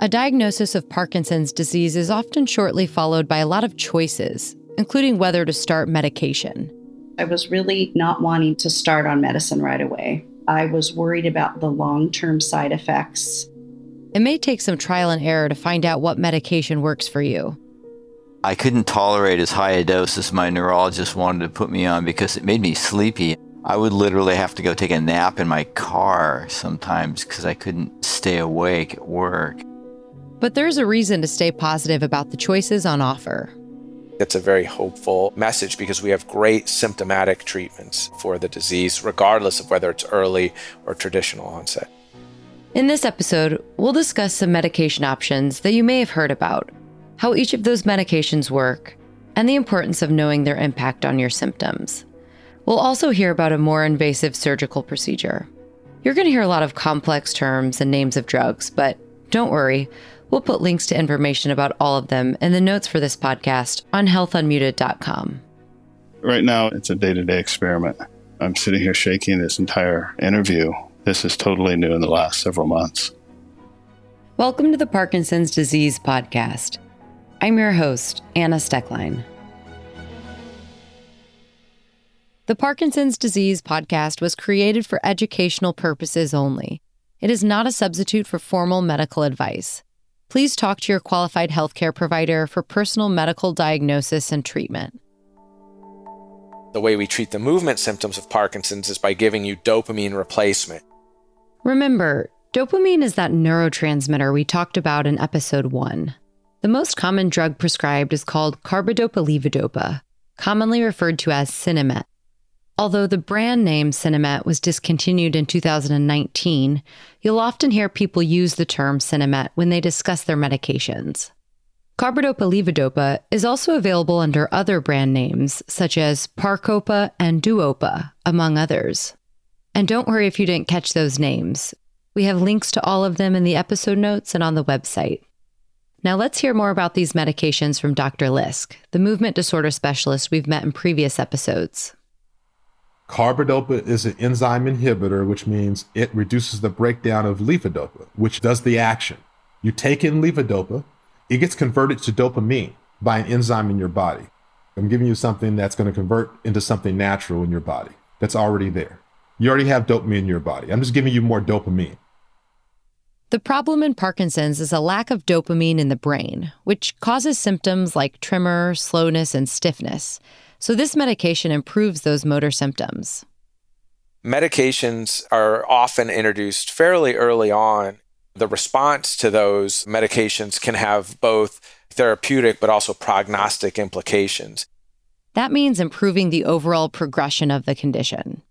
A diagnosis of Parkinson's disease is often shortly followed by a lot of choices, including whether to start medication. I was really not wanting to start on medicine right away. I was worried about the long term side effects. It may take some trial and error to find out what medication works for you. I couldn't tolerate as high a dose as my neurologist wanted to put me on because it made me sleepy. I would literally have to go take a nap in my car sometimes because I couldn't stay awake at work. But there's a reason to stay positive about the choices on offer. It's a very hopeful message because we have great symptomatic treatments for the disease, regardless of whether it's early or traditional onset. In this episode, we'll discuss some medication options that you may have heard about, how each of those medications work, and the importance of knowing their impact on your symptoms. We'll also hear about a more invasive surgical procedure. You're going to hear a lot of complex terms and names of drugs, but don't worry, We'll put links to information about all of them in the notes for this podcast on healthunmuted.com. Right now, it's a day to day experiment. I'm sitting here shaking this entire interview. This is totally new in the last several months. Welcome to the Parkinson's Disease Podcast. I'm your host, Anna Steckline. The Parkinson's Disease Podcast was created for educational purposes only. It is not a substitute for formal medical advice please talk to your qualified healthcare provider for personal medical diagnosis and treatment. The way we treat the movement symptoms of Parkinson's is by giving you dopamine replacement. Remember, dopamine is that neurotransmitter we talked about in episode 1. The most common drug prescribed is called carbidopa levodopa, commonly referred to as Sinemet. Although the brand name Sinemet was discontinued in 2019, you'll often hear people use the term Sinemet when they discuss their medications. Carbidopa levodopa is also available under other brand names such as Parcopa and Duopa, among others. And don't worry if you didn't catch those names. We have links to all of them in the episode notes and on the website. Now let's hear more about these medications from Dr. Lisk, the movement disorder specialist we've met in previous episodes. Carbidopa is an enzyme inhibitor, which means it reduces the breakdown of levodopa, which does the action. You take in levodopa, it gets converted to dopamine by an enzyme in your body. I'm giving you something that's going to convert into something natural in your body that's already there. You already have dopamine in your body. I'm just giving you more dopamine. The problem in Parkinson's is a lack of dopamine in the brain, which causes symptoms like tremor, slowness, and stiffness. So, this medication improves those motor symptoms. Medications are often introduced fairly early on. The response to those medications can have both therapeutic but also prognostic implications. That means improving the overall progression of the condition.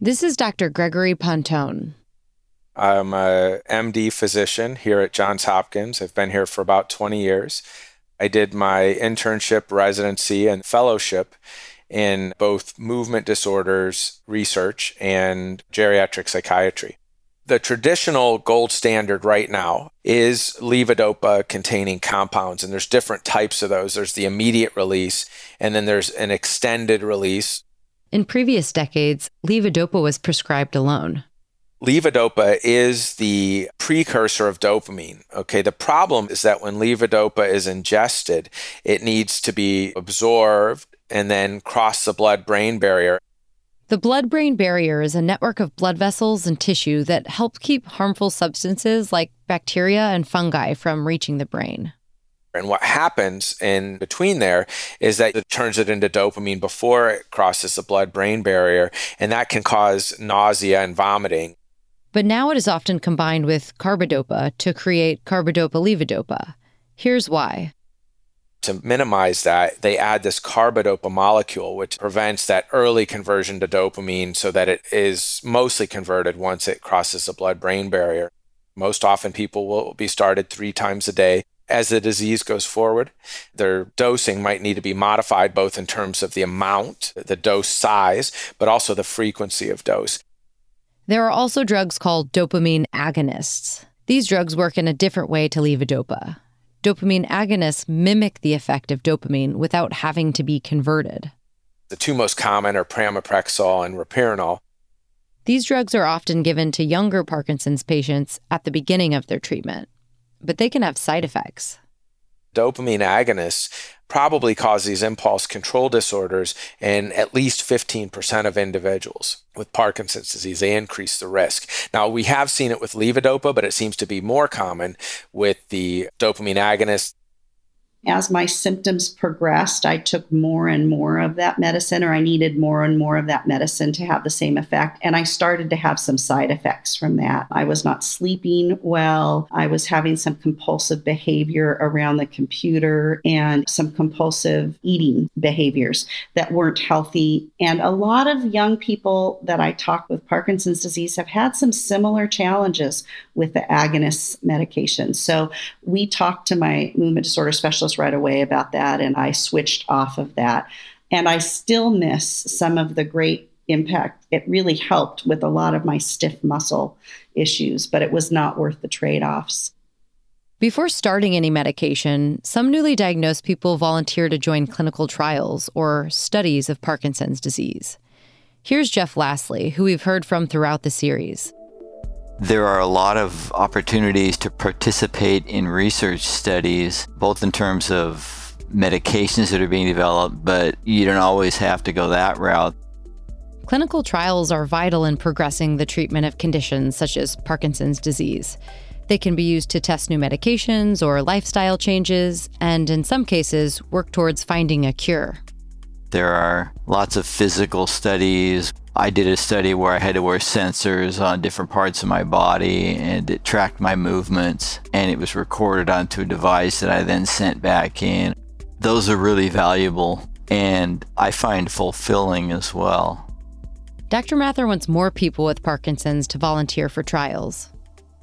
This is Dr. Gregory Pontone. I'm a MD physician here at Johns Hopkins. I've been here for about 20 years. I did my internship, residency, and fellowship in both movement disorders research and geriatric psychiatry. The traditional gold standard right now is levodopa containing compounds, and there's different types of those. There's the immediate release, and then there's an extended release. In previous decades, levodopa was prescribed alone. Levodopa is the precursor of dopamine. Okay, the problem is that when levodopa is ingested, it needs to be absorbed and then cross the blood brain barrier. The blood brain barrier is a network of blood vessels and tissue that help keep harmful substances like bacteria and fungi from reaching the brain. And what happens in between there is that it turns it into dopamine before it crosses the blood brain barrier, and that can cause nausea and vomiting. But now it is often combined with carbidopa to create carbidopa levodopa. Here's why. To minimize that, they add this carbidopa molecule, which prevents that early conversion to dopamine so that it is mostly converted once it crosses the blood brain barrier. Most often, people will be started three times a day. As the disease goes forward, their dosing might need to be modified both in terms of the amount, the dose size, but also the frequency of dose. There are also drugs called dopamine agonists. These drugs work in a different way to levodopa. Dopamine agonists mimic the effect of dopamine without having to be converted. The two most common are pramipexole and ropinirole. These drugs are often given to younger Parkinson's patients at the beginning of their treatment, but they can have side effects. Dopamine agonists probably cause these impulse control disorders in at least 15% of individuals with Parkinson's disease. They increase the risk. Now, we have seen it with levodopa, but it seems to be more common with the dopamine agonists as my symptoms progressed, I took more and more of that medicine, or I needed more and more of that medicine to have the same effect. And I started to have some side effects from that. I was not sleeping well. I was having some compulsive behavior around the computer and some compulsive eating behaviors that weren't healthy. And a lot of young people that I talk with Parkinson's disease have had some similar challenges with the agonist medication. So we talked to my movement disorder specialist right away about that, and I switched off of that. And I still miss some of the great impact. It really helped with a lot of my stiff muscle issues, but it was not worth the trade offs. Before starting any medication, some newly diagnosed people volunteer to join clinical trials or studies of Parkinson's disease. Here's Jeff Lastly, who we've heard from throughout the series. There are a lot of opportunities to participate in research studies, both in terms of medications that are being developed, but you don't always have to go that route. Clinical trials are vital in progressing the treatment of conditions such as Parkinson's disease. They can be used to test new medications or lifestyle changes, and in some cases, work towards finding a cure. There are lots of physical studies I did a study where I had to wear sensors on different parts of my body and it tracked my movements and it was recorded onto a device that I then sent back in. Those are really valuable and I find fulfilling as well. Dr. Mathur wants more people with Parkinson's to volunteer for trials.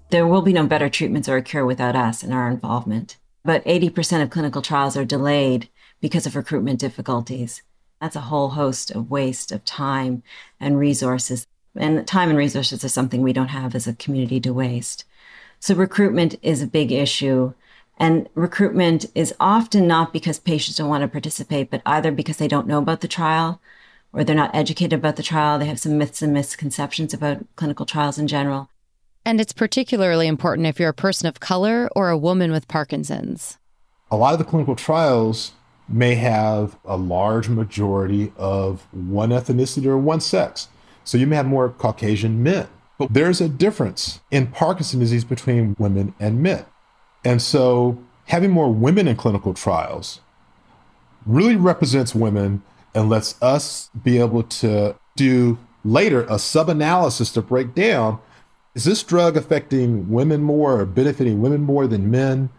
There will be no better treatments or a cure without us and our involvement. But 80% of clinical trials are delayed because of recruitment difficulties. That's a whole host of waste of time and resources. And time and resources are something we don't have as a community to waste. So recruitment is a big issue. And recruitment is often not because patients don't want to participate, but either because they don't know about the trial or they're not educated about the trial. They have some myths and misconceptions about clinical trials in general. And it's particularly important if you're a person of color or a woman with Parkinson's. A lot of the clinical trials may have a large majority of one ethnicity or one sex. So you may have more Caucasian men. But there's a difference in Parkinson's disease between women and men. And so having more women in clinical trials really represents women and lets us be able to do later a sub analysis to break down is this drug affecting women more or benefiting women more than men?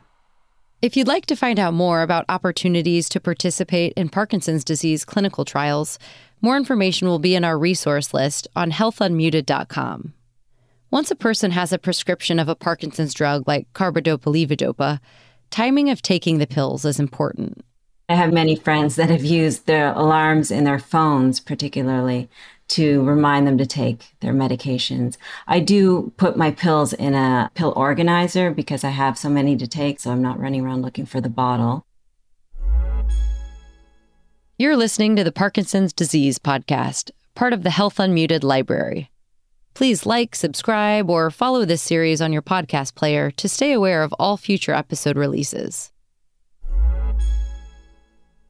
If you'd like to find out more about opportunities to participate in Parkinson's disease clinical trials, more information will be in our resource list on healthunmuted.com. Once a person has a prescription of a Parkinson's drug like carbidopa levodopa, timing of taking the pills is important. I have many friends that have used their alarms in their phones, particularly, to remind them to take their medications. I do put my pills in a pill organizer because I have so many to take, so I'm not running around looking for the bottle. You're listening to the Parkinson's Disease Podcast, part of the Health Unmuted Library. Please like, subscribe, or follow this series on your podcast player to stay aware of all future episode releases.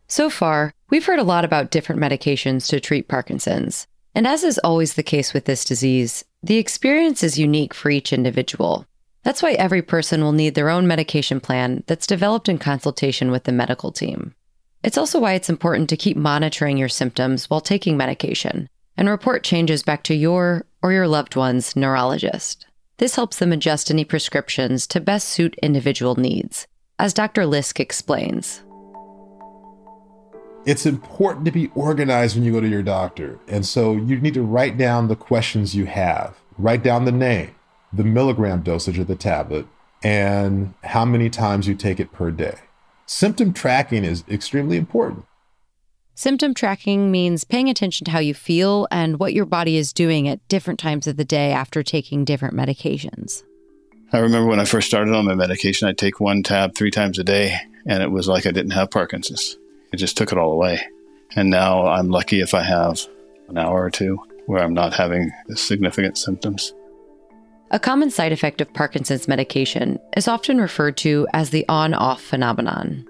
So far, we've heard a lot about different medications to treat Parkinson's. And as is always the case with this disease, the experience is unique for each individual. That's why every person will need their own medication plan that's developed in consultation with the medical team. It's also why it's important to keep monitoring your symptoms while taking medication and report changes back to your or your loved one's neurologist. This helps them adjust any prescriptions to best suit individual needs, as Dr. Lisk explains. It's important to be organized when you go to your doctor. And so you need to write down the questions you have, write down the name, the milligram dosage of the tablet, and how many times you take it per day. Symptom tracking is extremely important. Symptom tracking means paying attention to how you feel and what your body is doing at different times of the day after taking different medications. I remember when I first started on my medication, I'd take one tab three times a day, and it was like I didn't have Parkinson's. It just took it all away. And now I'm lucky if I have an hour or two where I'm not having significant symptoms. A common side effect of Parkinson's medication is often referred to as the on off phenomenon.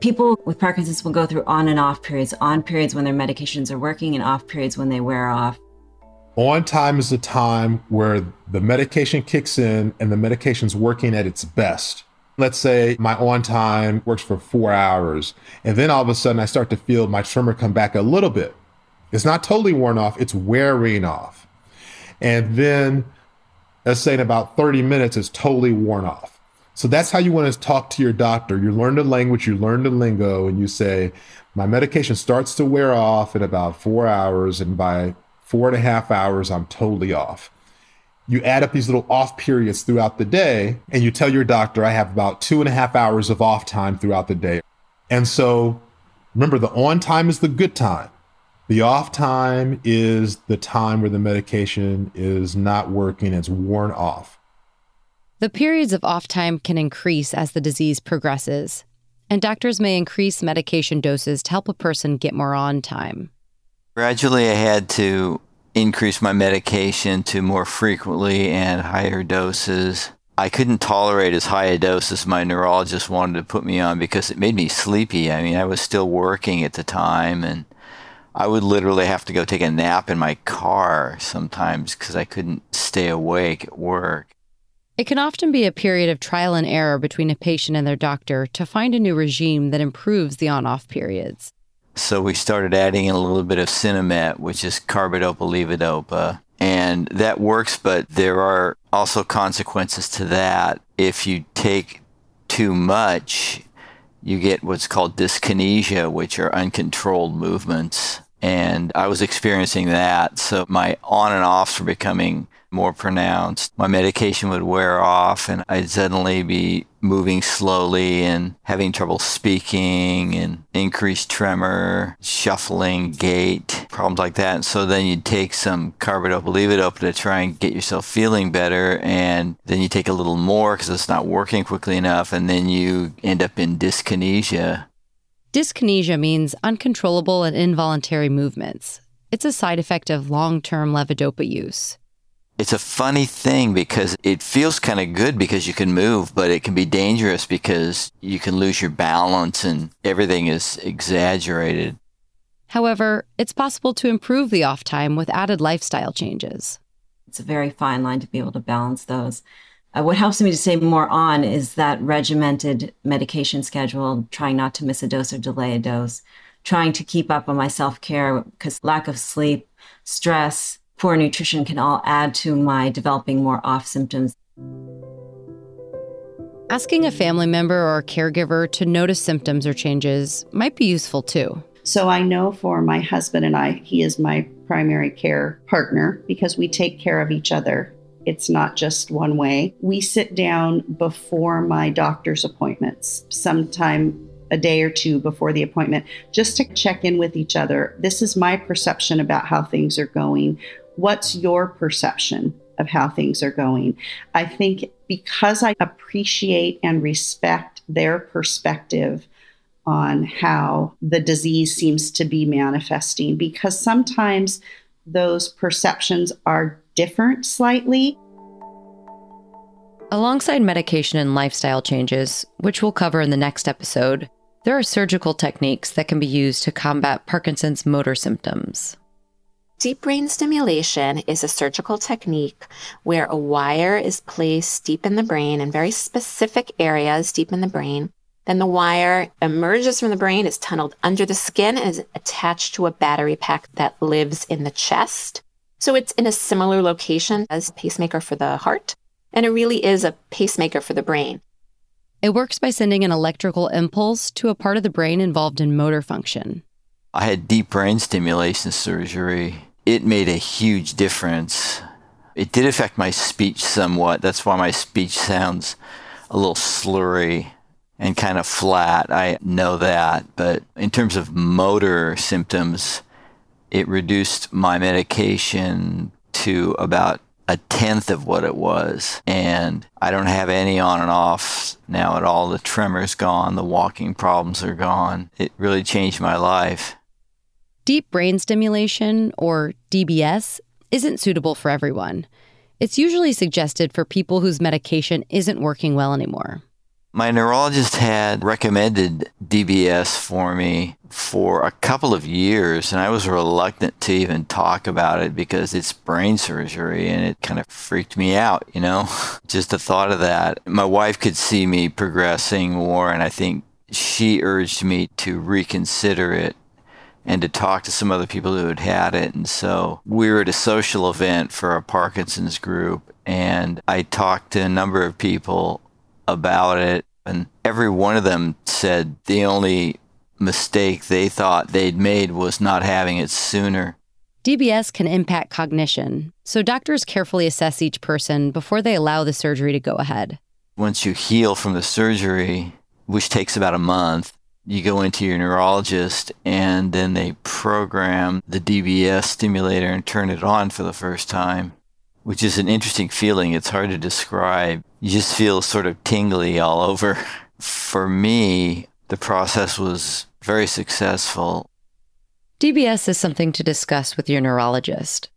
People with Parkinson's will go through on and off periods, on periods when their medications are working and off periods when they wear off. On time is the time where the medication kicks in and the medication's working at its best. Let's say my on time works for four hours, and then all of a sudden I start to feel my tremor come back a little bit. It's not totally worn off, it's wearing off. And then, let's say in about 30 minutes, it's totally worn off. So that's how you want to talk to your doctor. You learn the language, you learn the lingo, and you say, My medication starts to wear off in about four hours, and by four and a half hours, I'm totally off. You add up these little off periods throughout the day, and you tell your doctor, I have about two and a half hours of off time throughout the day. And so remember, the on time is the good time. The off time is the time where the medication is not working, it's worn off. The periods of off time can increase as the disease progresses, and doctors may increase medication doses to help a person get more on time. Gradually, I had to increase my medication to more frequently and higher doses. I couldn't tolerate as high a dose as my neurologist wanted to put me on because it made me sleepy. I mean, I was still working at the time and I would literally have to go take a nap in my car sometimes because I couldn't stay awake at work. It can often be a period of trial and error between a patient and their doctor to find a new regime that improves the on off periods. So we started adding in a little bit of Sinemet, which is carbidopa levodopa. And that works, but there are also consequences to that. If you take too much, you get what's called dyskinesia, which are uncontrolled movements. And I was experiencing that. So my on and offs were becoming more pronounced. My medication would wear off and I'd suddenly be moving slowly and having trouble speaking and increased tremor, shuffling, gait, problems like that. And so then you'd take some carbidopa to try and get yourself feeling better. And then you take a little more because it's not working quickly enough. And then you end up in dyskinesia. Dyskinesia means uncontrollable and involuntary movements. It's a side effect of long term levodopa use it's a funny thing because it feels kind of good because you can move, but it can be dangerous because you can lose your balance and everything is exaggerated. However, it's possible to improve the off time with added lifestyle changes. It's a very fine line to be able to balance those. Uh, what helps me to stay more on is that regimented medication schedule, trying not to miss a dose or delay a dose, trying to keep up on my self care because lack of sleep, stress, poor nutrition can all add to my developing more off symptoms. Asking a family member or a caregiver to notice symptoms or changes might be useful too. So I know for my husband and I, he is my primary care partner because we take care of each other. It's not just one way. We sit down before my doctor's appointments, sometime a day or two before the appointment, just to check in with each other. This is my perception about how things are going what's your perception of how things are going? I think because I appreciate and respect their perspective on how the disease seems to be manifesting, because sometimes those perceptions are different slightly. Alongside medication and lifestyle changes, which we'll cover in the next episode, there are surgical techniques that can be used to combat Parkinson's motor symptoms. Deep brain stimulation is a surgical technique where a wire is placed deep in the brain in very specific areas deep in the brain. Then the wire emerges from the brain, is tunneled under the skin, and is attached to a battery pack that lives in the chest. So it's in a similar location as a pacemaker for the heart, and it really is a pacemaker for the brain. It works by sending an electrical impulse to a part of the brain involved in motor function. I had deep brain stimulation surgery it made a huge difference. It did affect my speech somewhat. That's why my speech sounds a little slurry and kind of flat. I know that. But in terms of motor symptoms, it reduced my medication to about a tenth of what it was. And I don't have any on and off now at all. The tremor's gone, the walking problems are gone. It really changed my life. Deep brain stimulation, or DBS, isn't suitable for everyone. It's usually suggested for people whose medication isn't working well anymore. My neurologist had recommended DBS for me for a couple of years, and I was reluctant to even talk about it because it's brain surgery and it kind of freaked me out, you know? Just the thought of that. My wife could see me progressing more, and I think she urged me to reconsider it and to talk to some other people who had had it. And so we were at a social event for a Parkinson's group, and I talked to a number of people about it. And every one of them said the only mistake they thought they'd made was not having it sooner. DBS can impact cognition, so doctors carefully assess each person before they allow the surgery to go ahead. Once you heal from the surgery, which takes about a month, you go into your neurologist and then they program the DBS stimulator and turn it on for the first time, which is an interesting feeling. It's hard to describe. You just feel sort of tingly all over. For me, the process was very successful. DBS is something to discuss with your neurologist.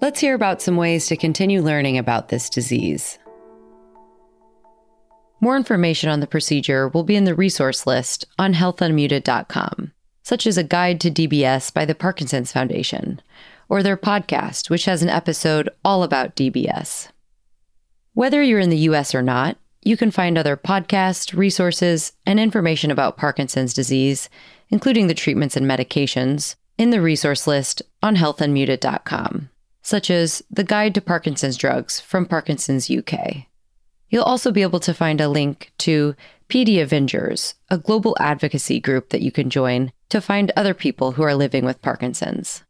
Let's hear about some ways to continue learning about this disease. More information on the procedure will be in the resource list on healthunmuted.com, such as a guide to DBS by the Parkinson's Foundation, or their podcast, which has an episode all about DBS. Whether you're in the US or not, you can find other podcasts, resources, and information about Parkinson's disease, including the treatments and medications, in the resource list on healthunmuted.com, such as the Guide to Parkinson's Drugs from Parkinson's UK. You'll also be able to find a link to PD Avengers, a global advocacy group that you can join to find other people who are living with Parkinson's.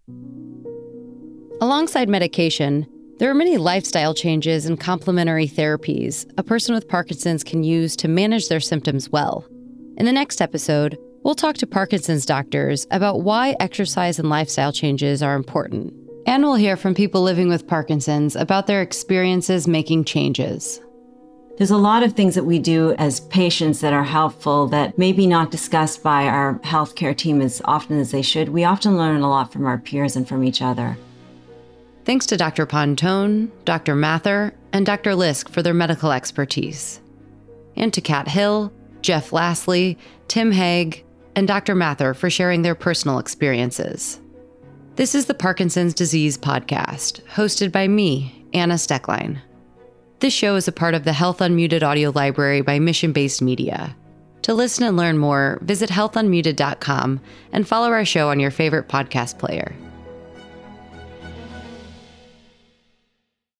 Alongside medication, there are many lifestyle changes and complementary therapies a person with Parkinson's can use to manage their symptoms well. In the next episode, we'll talk to Parkinson's doctors about why exercise and lifestyle changes are important. And we'll hear from people living with Parkinson's about their experiences making changes. There's a lot of things that we do as patients that are helpful that maybe not discussed by our healthcare team as often as they should. We often learn a lot from our peers and from each other. Thanks to Dr. Pontone, Dr. Mathur, and Dr. Lisk for their medical expertise. And to Kat Hill, Jeff Lastly, Tim Hague, and Dr. Mathur for sharing their personal experiences. This is the Parkinson's Disease Podcast, hosted by me, Anna Steckline. This show is a part of the Health Unmuted audio library by Mission Based Media. To listen and learn more, visit healthunmuted.com and follow our show on your favorite podcast player.